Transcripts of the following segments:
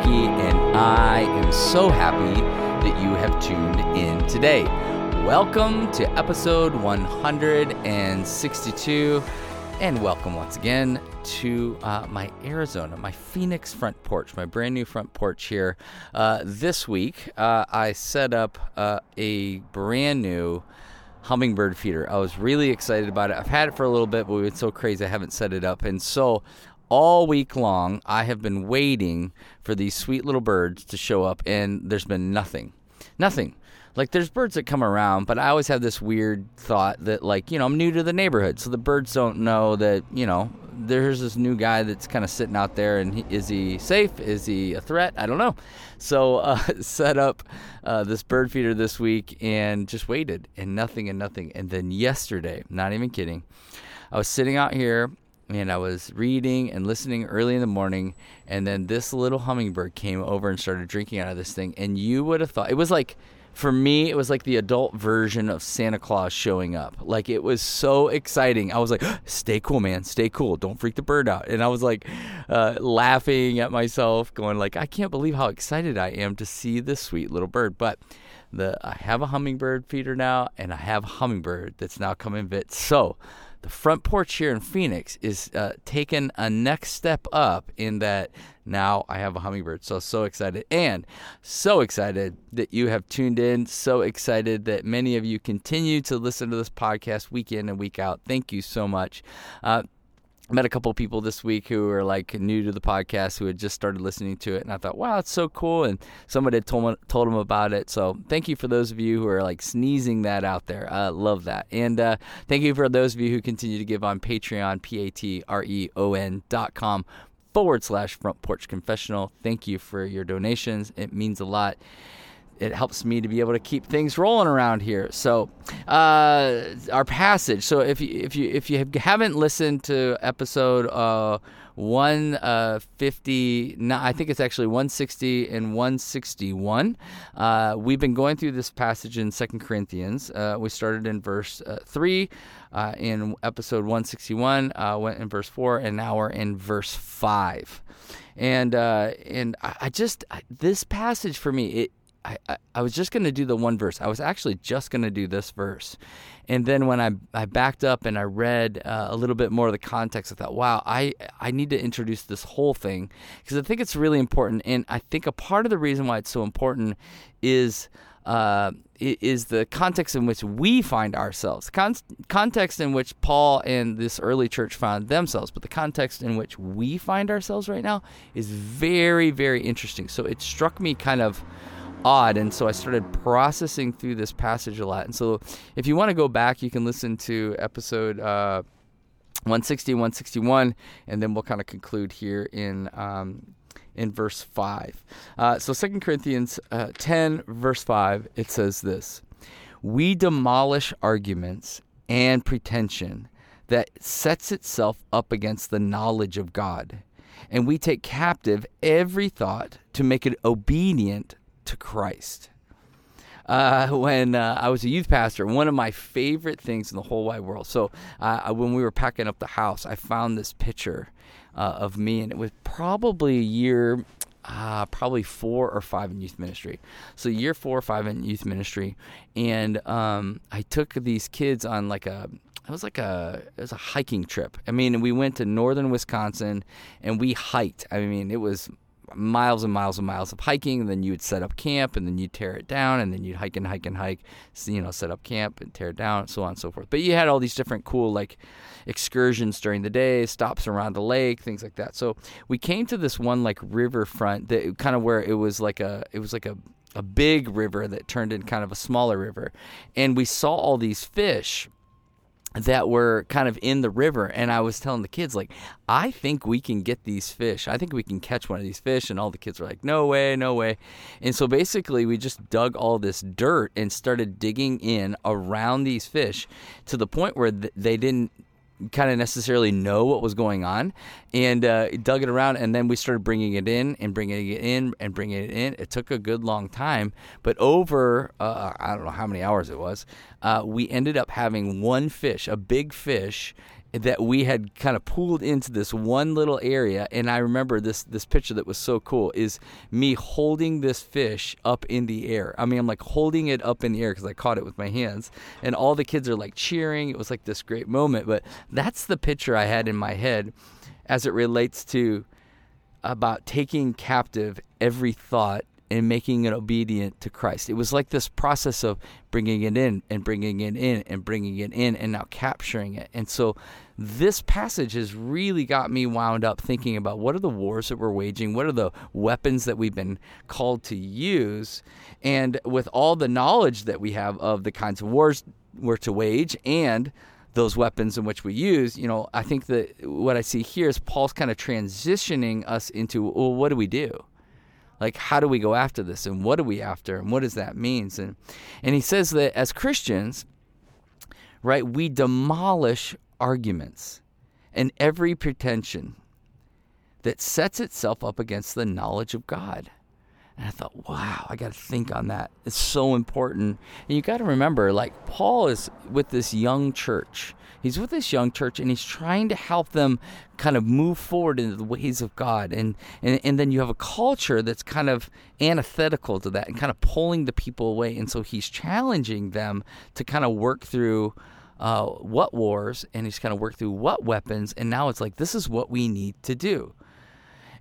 Ricky, and I am so happy that you have tuned in today. Welcome to episode 162, and welcome once again to uh, my Arizona, my Phoenix front porch, my brand new front porch here. Uh, this week, uh, I set up uh, a brand new hummingbird feeder. I was really excited about it. I've had it for a little bit, but we've been so crazy I haven't set it up. And so all week long, I have been waiting for these sweet little birds to show up, and there's been nothing. Nothing. Like, there's birds that come around, but I always have this weird thought that, like, you know, I'm new to the neighborhood, so the birds don't know that, you know, there's this new guy that's kind of sitting out there, and he, is he safe? Is he a threat? I don't know. So, uh, set up uh, this bird feeder this week and just waited, and nothing and nothing. And then yesterday, not even kidding, I was sitting out here and I was reading and listening early in the morning, and then this little hummingbird came over and started drinking out of this thing. And you would have thought it was like, for me, it was like the adult version of Santa Claus showing up. Like it was so exciting. I was like, "Stay cool, man. Stay cool. Don't freak the bird out." And I was like, uh, laughing at myself, going like, "I can't believe how excited I am to see this sweet little bird." But the I have a hummingbird feeder now, and I have a hummingbird that's now coming bit. So the front porch here in Phoenix is uh, taking a next step up in that now I have a hummingbird. So, so excited. And so excited that you have tuned in. So excited that many of you continue to listen to this podcast week in and week out. Thank you so much. Uh, met a couple people this week who were like new to the podcast who had just started listening to it and i thought wow it's so cool and somebody had told, told them about it. So thank you for those of you who are like sneezing that out there. I uh, love that. And uh, thank you for those of you who continue to give on patreon p-a-t-r-e-o-n dot com forward slash front porch confessional. Thank you for your donations. It means a lot it helps me to be able to keep things rolling around here. So, uh, our passage. So, if you if you if you haven't listened to episode uh, 150, uh, I think it's actually 160 and 161. Uh, we've been going through this passage in Second Corinthians. Uh, we started in verse uh, three. In episode 161, uh, went in verse four, and now we're in verse five. And and I, I just this passage for me it I, I, I, was just going to do the one verse. I was actually just going to do this verse. And then when I, I backed up and I read uh, a little bit more of the context, I thought, wow, I, I need to introduce this whole thing because I think it's really important. And I think a part of the reason why it's so important is. Uh, is the context in which we find ourselves, Con- context in which Paul and this early church found themselves, but the context in which we find ourselves right now is very, very interesting. So it struck me kind of odd. And so I started processing through this passage a lot. And so if you want to go back, you can listen to episode uh, 160, 161, and then we'll kind of conclude here in. Um, in verse 5. Uh, so 2 Corinthians uh, 10, verse 5, it says this We demolish arguments and pretension that sets itself up against the knowledge of God. And we take captive every thought to make it obedient to Christ. Uh, when uh, I was a youth pastor, one of my favorite things in the whole wide world. So, uh, when we were packing up the house, I found this picture uh, of me, and it was probably a year, uh, probably four or five in youth ministry. So, year four or five in youth ministry, and um, I took these kids on like a it was like a it was a hiking trip. I mean, we went to northern Wisconsin and we hiked. I mean, it was miles and miles and miles of hiking. And then you would set up camp, and then you'd tear it down, and then you'd hike and hike and hike. You know, set up camp and tear it down, so on and so forth. But you had all these different cool like excursions during the day, stops around the lake, things like that. So we came to this one like riverfront that kind of where it was like a it was like a a big river that turned into kind of a smaller river, and we saw all these fish that were kind of in the river and I was telling the kids like I think we can get these fish. I think we can catch one of these fish and all the kids were like no way, no way. And so basically we just dug all this dirt and started digging in around these fish to the point where they didn't kind of necessarily know what was going on and uh, dug it around and then we started bringing it in and bringing it in and bringing it in. It took a good long time but over uh, i don't know how many hours it was uh, we ended up having one fish a big fish that we had kind of pooled into this one little area and i remember this this picture that was so cool is me holding this fish up in the air. I mean i'm like holding it up in the air because i caught it with my hands and all the kids are like cheering. It was like this great moment but that's the picture i had in my head as it relates to about taking captive every thought and making it obedient to Christ. It was like this process of bringing it in and bringing it in and bringing it in and now capturing it. And so this passage has really got me wound up thinking about what are the wars that we're waging? What are the weapons that we've been called to use? And with all the knowledge that we have of the kinds of wars we're to wage and those weapons in which we use, you know, I think that what I see here is Paul's kind of transitioning us into, well, what do we do? Like how do we go after this? And what are we after? And what does that mean and and he says that as christians right we demolish arguments and every pretension that sets itself up against the knowledge of god and I thought, wow, I got to think on that. It's so important. And you got to remember, like, Paul is with this young church. He's with this young church and he's trying to help them kind of move forward into the ways of God. And, and, and then you have a culture that's kind of antithetical to that and kind of pulling the people away. And so he's challenging them to kind of work through uh, what wars and he's kind of work through what weapons. And now it's like, this is what we need to do.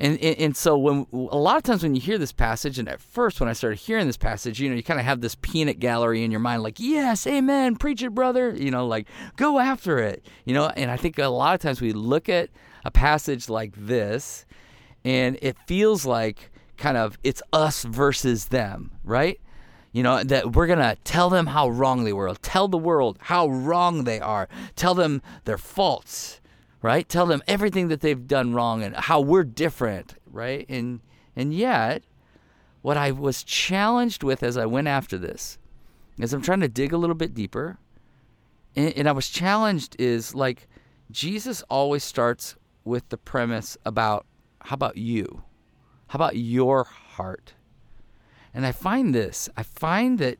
And, and, and so when a lot of times when you hear this passage, and at first when I started hearing this passage, you know, you kind of have this peanut gallery in your mind, like, yes, amen, preach it, brother. You know, like go after it. You know, and I think a lot of times we look at a passage like this, and it feels like kind of it's us versus them, right? You know, that we're going to tell them how wrong they were, tell the world how wrong they are, tell them their faults right? Tell them everything that they've done wrong and how we're different, right? And and yet, what I was challenged with as I went after this, as I'm trying to dig a little bit deeper, and, and I was challenged is like Jesus always starts with the premise about how about you? How about your heart? And I find this, I find that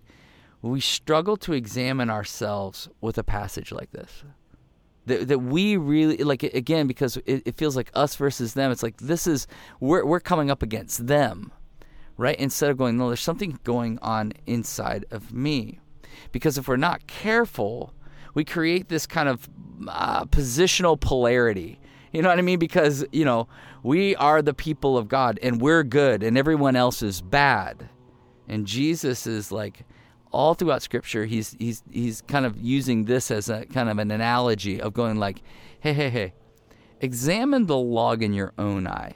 we struggle to examine ourselves with a passage like this that, that we really like again because it, it feels like us versus them it's like this is we're, we're coming up against them right? Instead of going no there's something going on inside of me. Because if we're not careful we create this kind of uh, positional polarity. You know what i mean? Because you know we are the people of god and we're good and everyone else is bad. And jesus is like all throughout scripture he's he's he's kind of using this as a kind of an analogy of going like hey hey hey examine the log in your own eye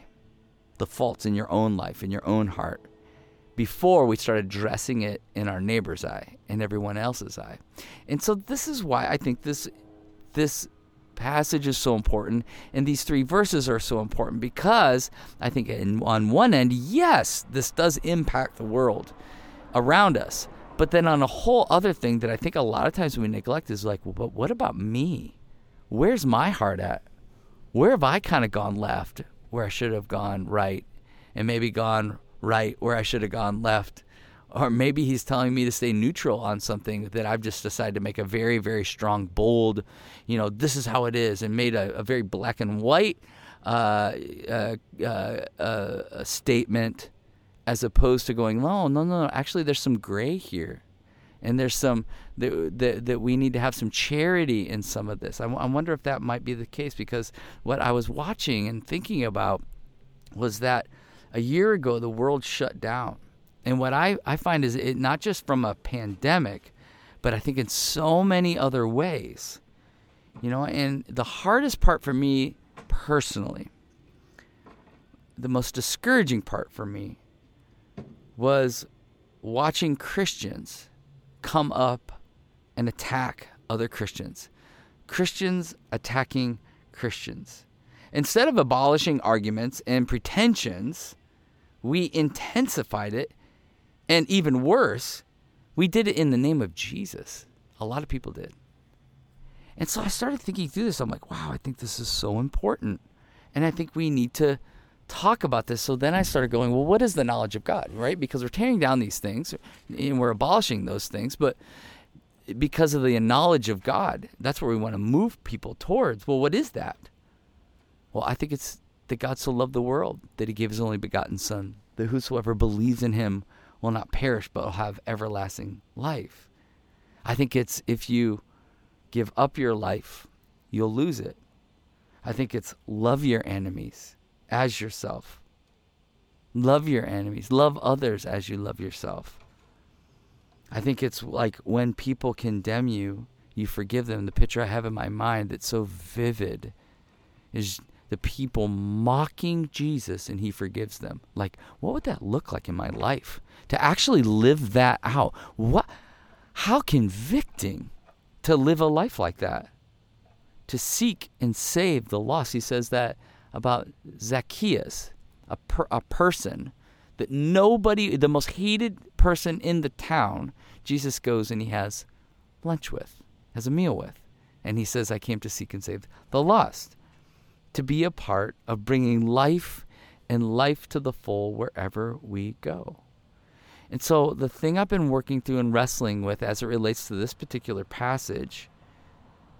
the faults in your own life in your own heart before we start addressing it in our neighbor's eye and everyone else's eye. And so this is why i think this this passage is so important and these three verses are so important because i think in, on one end yes this does impact the world around us but then on a whole other thing that I think a lot of times we neglect is like, well, but what about me? Where's my heart at? Where have I kind of gone left where I should have gone right? And maybe gone right where I should have gone left? Or maybe he's telling me to stay neutral on something that I've just decided to make a very, very strong, bold, you know, this is how it is, and made a, a very black and white uh, uh, uh, uh statement as opposed to going, oh, no, no, no, actually, there's some gray here. And there's some that, that, that we need to have some charity in some of this. I, I wonder if that might be the case because what I was watching and thinking about was that a year ago the world shut down. And what I, I find is it not just from a pandemic, but I think in so many other ways. You know, and the hardest part for me personally, the most discouraging part for me was watching Christians come up and attack other Christians. Christians attacking Christians. Instead of abolishing arguments and pretensions, we intensified it. And even worse, we did it in the name of Jesus. A lot of people did. And so I started thinking through this. I'm like, wow, I think this is so important. And I think we need to talk about this. So then I started going, well, what is the knowledge of God, right? Because we're tearing down these things and we're abolishing those things, but because of the knowledge of God. That's where we want to move people towards. Well, what is that? Well, I think it's that God so loved the world that he gave his only begotten Son, that whosoever believes in him will not perish but will have everlasting life. I think it's if you give up your life, you'll lose it. I think it's love your enemies as yourself. Love your enemies. Love others as you love yourself. I think it's like when people condemn you, you forgive them. The picture I have in my mind that's so vivid is the people mocking Jesus and he forgives them. Like, what would that look like in my life? To actually live that out. What how convicting to live a life like that. To seek and save the lost. He says that about Zacchaeus, a per, a person that nobody the most hated person in the town, Jesus goes and he has lunch with, has a meal with. And he says, I came to seek and save the lost to be a part of bringing life and life to the full wherever we go. And so, the thing I've been working through and wrestling with as it relates to this particular passage,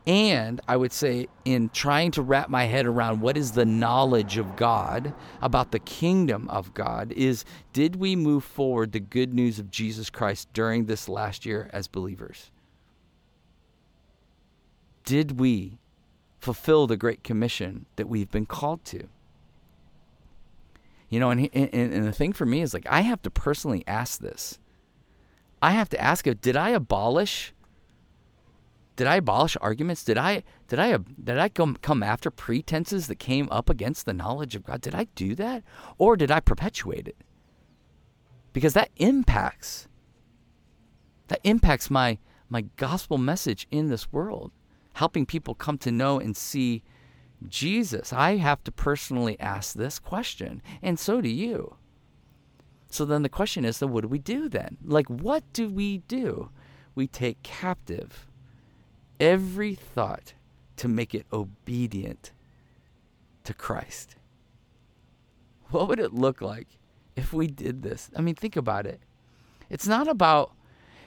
and I would say in trying to wrap my head around what is the knowledge of God about the kingdom of God, is did we move forward the good news of Jesus Christ during this last year as believers? Did we fulfill the Great Commission that we've been called to. You know, and, and, and the thing for me is like, I have to personally ask this. I have to ask it, did I abolish did I abolish arguments? Did I did I did I come come after pretenses that came up against the knowledge of God? Did I do that, or did I perpetuate it? Because that impacts that impacts my my gospel message in this world helping people come to know and see Jesus? I have to personally ask this question, and so do you. So then the question is, so what do we do then? Like, what do we do? We take captive every thought to make it obedient to Christ. What would it look like if we did this? I mean, think about it. It's not about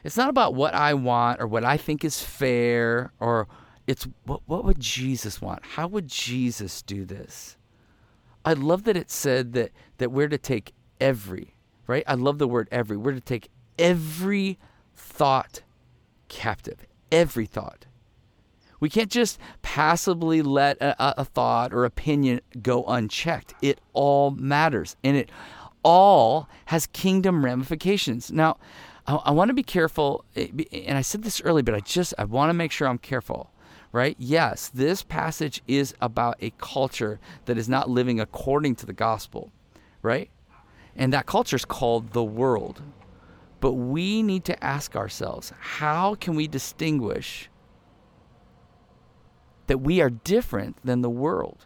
it's not about what I want or what I think is fair or it's what, what would Jesus want? How would Jesus do this? I love that it said that, that we're to take every, right? I love the word every. We're to take every thought captive, every thought. We can't just passively let a, a, thought or opinion go unchecked. It all matters, and it all has kingdom ramifications. Now, I, I want to be careful, eh, and I said this early, but I just I want to make sure I'm careful right? Yes, this passage is about a culture that is not living according to the gospel, right? And that culture is called the world. But we need to ask ourselves how can we distinguish that we are different than the world?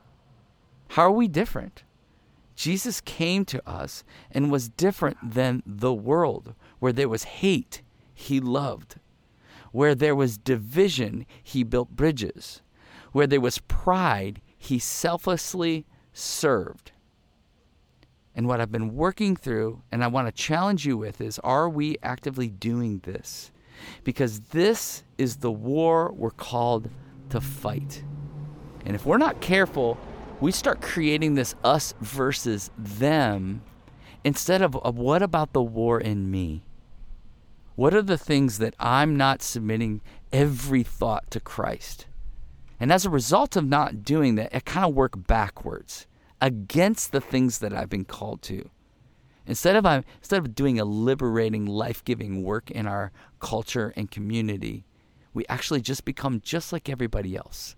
How are we different? Jesus came to us and was different than the world, where there was hate, he loved. Where there was division, he built bridges. Where there was pride, he selflessly served. And what I've been working through, and I want to challenge you with, is are we actively doing this? Because this is the war we're called to fight. And if we're not careful, we start creating this us versus them instead of, of what about the war in me? What are the things that I'm not submitting every thought to Christ? And as a result of not doing that, I kind of work backwards against the things that I've been called to. Instead of instead of doing a liberating, life-giving work in our culture and community, we actually just become just like everybody else.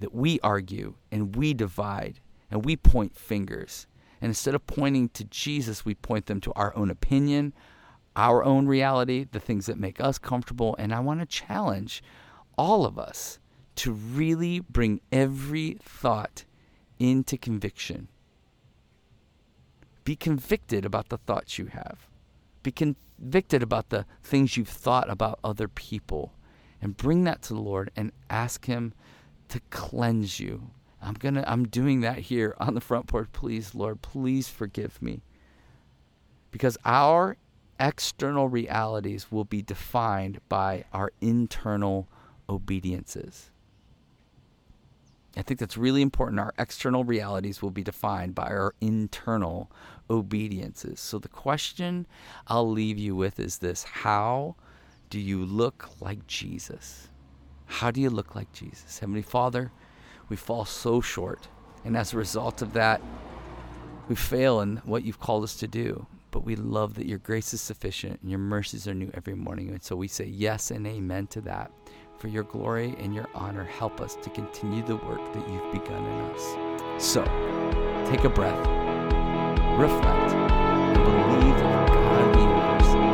That we argue and we divide and we point fingers. And instead of pointing to Jesus, we point them to our own opinion, our own reality, the things that make us comfortable. And I want to challenge all of us to really bring every thought into conviction. Be convicted about the thoughts you have. Be convicted about the things you've thought about other people. And bring that to the Lord and ask Him to cleanse you. I'm gonna I'm doing that here on the front porch. Please, Lord, please forgive me. Because our external realities will be defined by our internal obediences. I think that's really important. Our external realities will be defined by our internal obediences. So the question I'll leave you with is this How do you look like Jesus? How do you look like Jesus? Heavenly Father, we fall so short. And as a result of that, we fail in what you've called us to do. But we love that your grace is sufficient and your mercies are new every morning. And so we say yes and amen to that. For your glory and your honor, help us to continue the work that you've begun in us. So take a breath, reflect, and believe that God the universe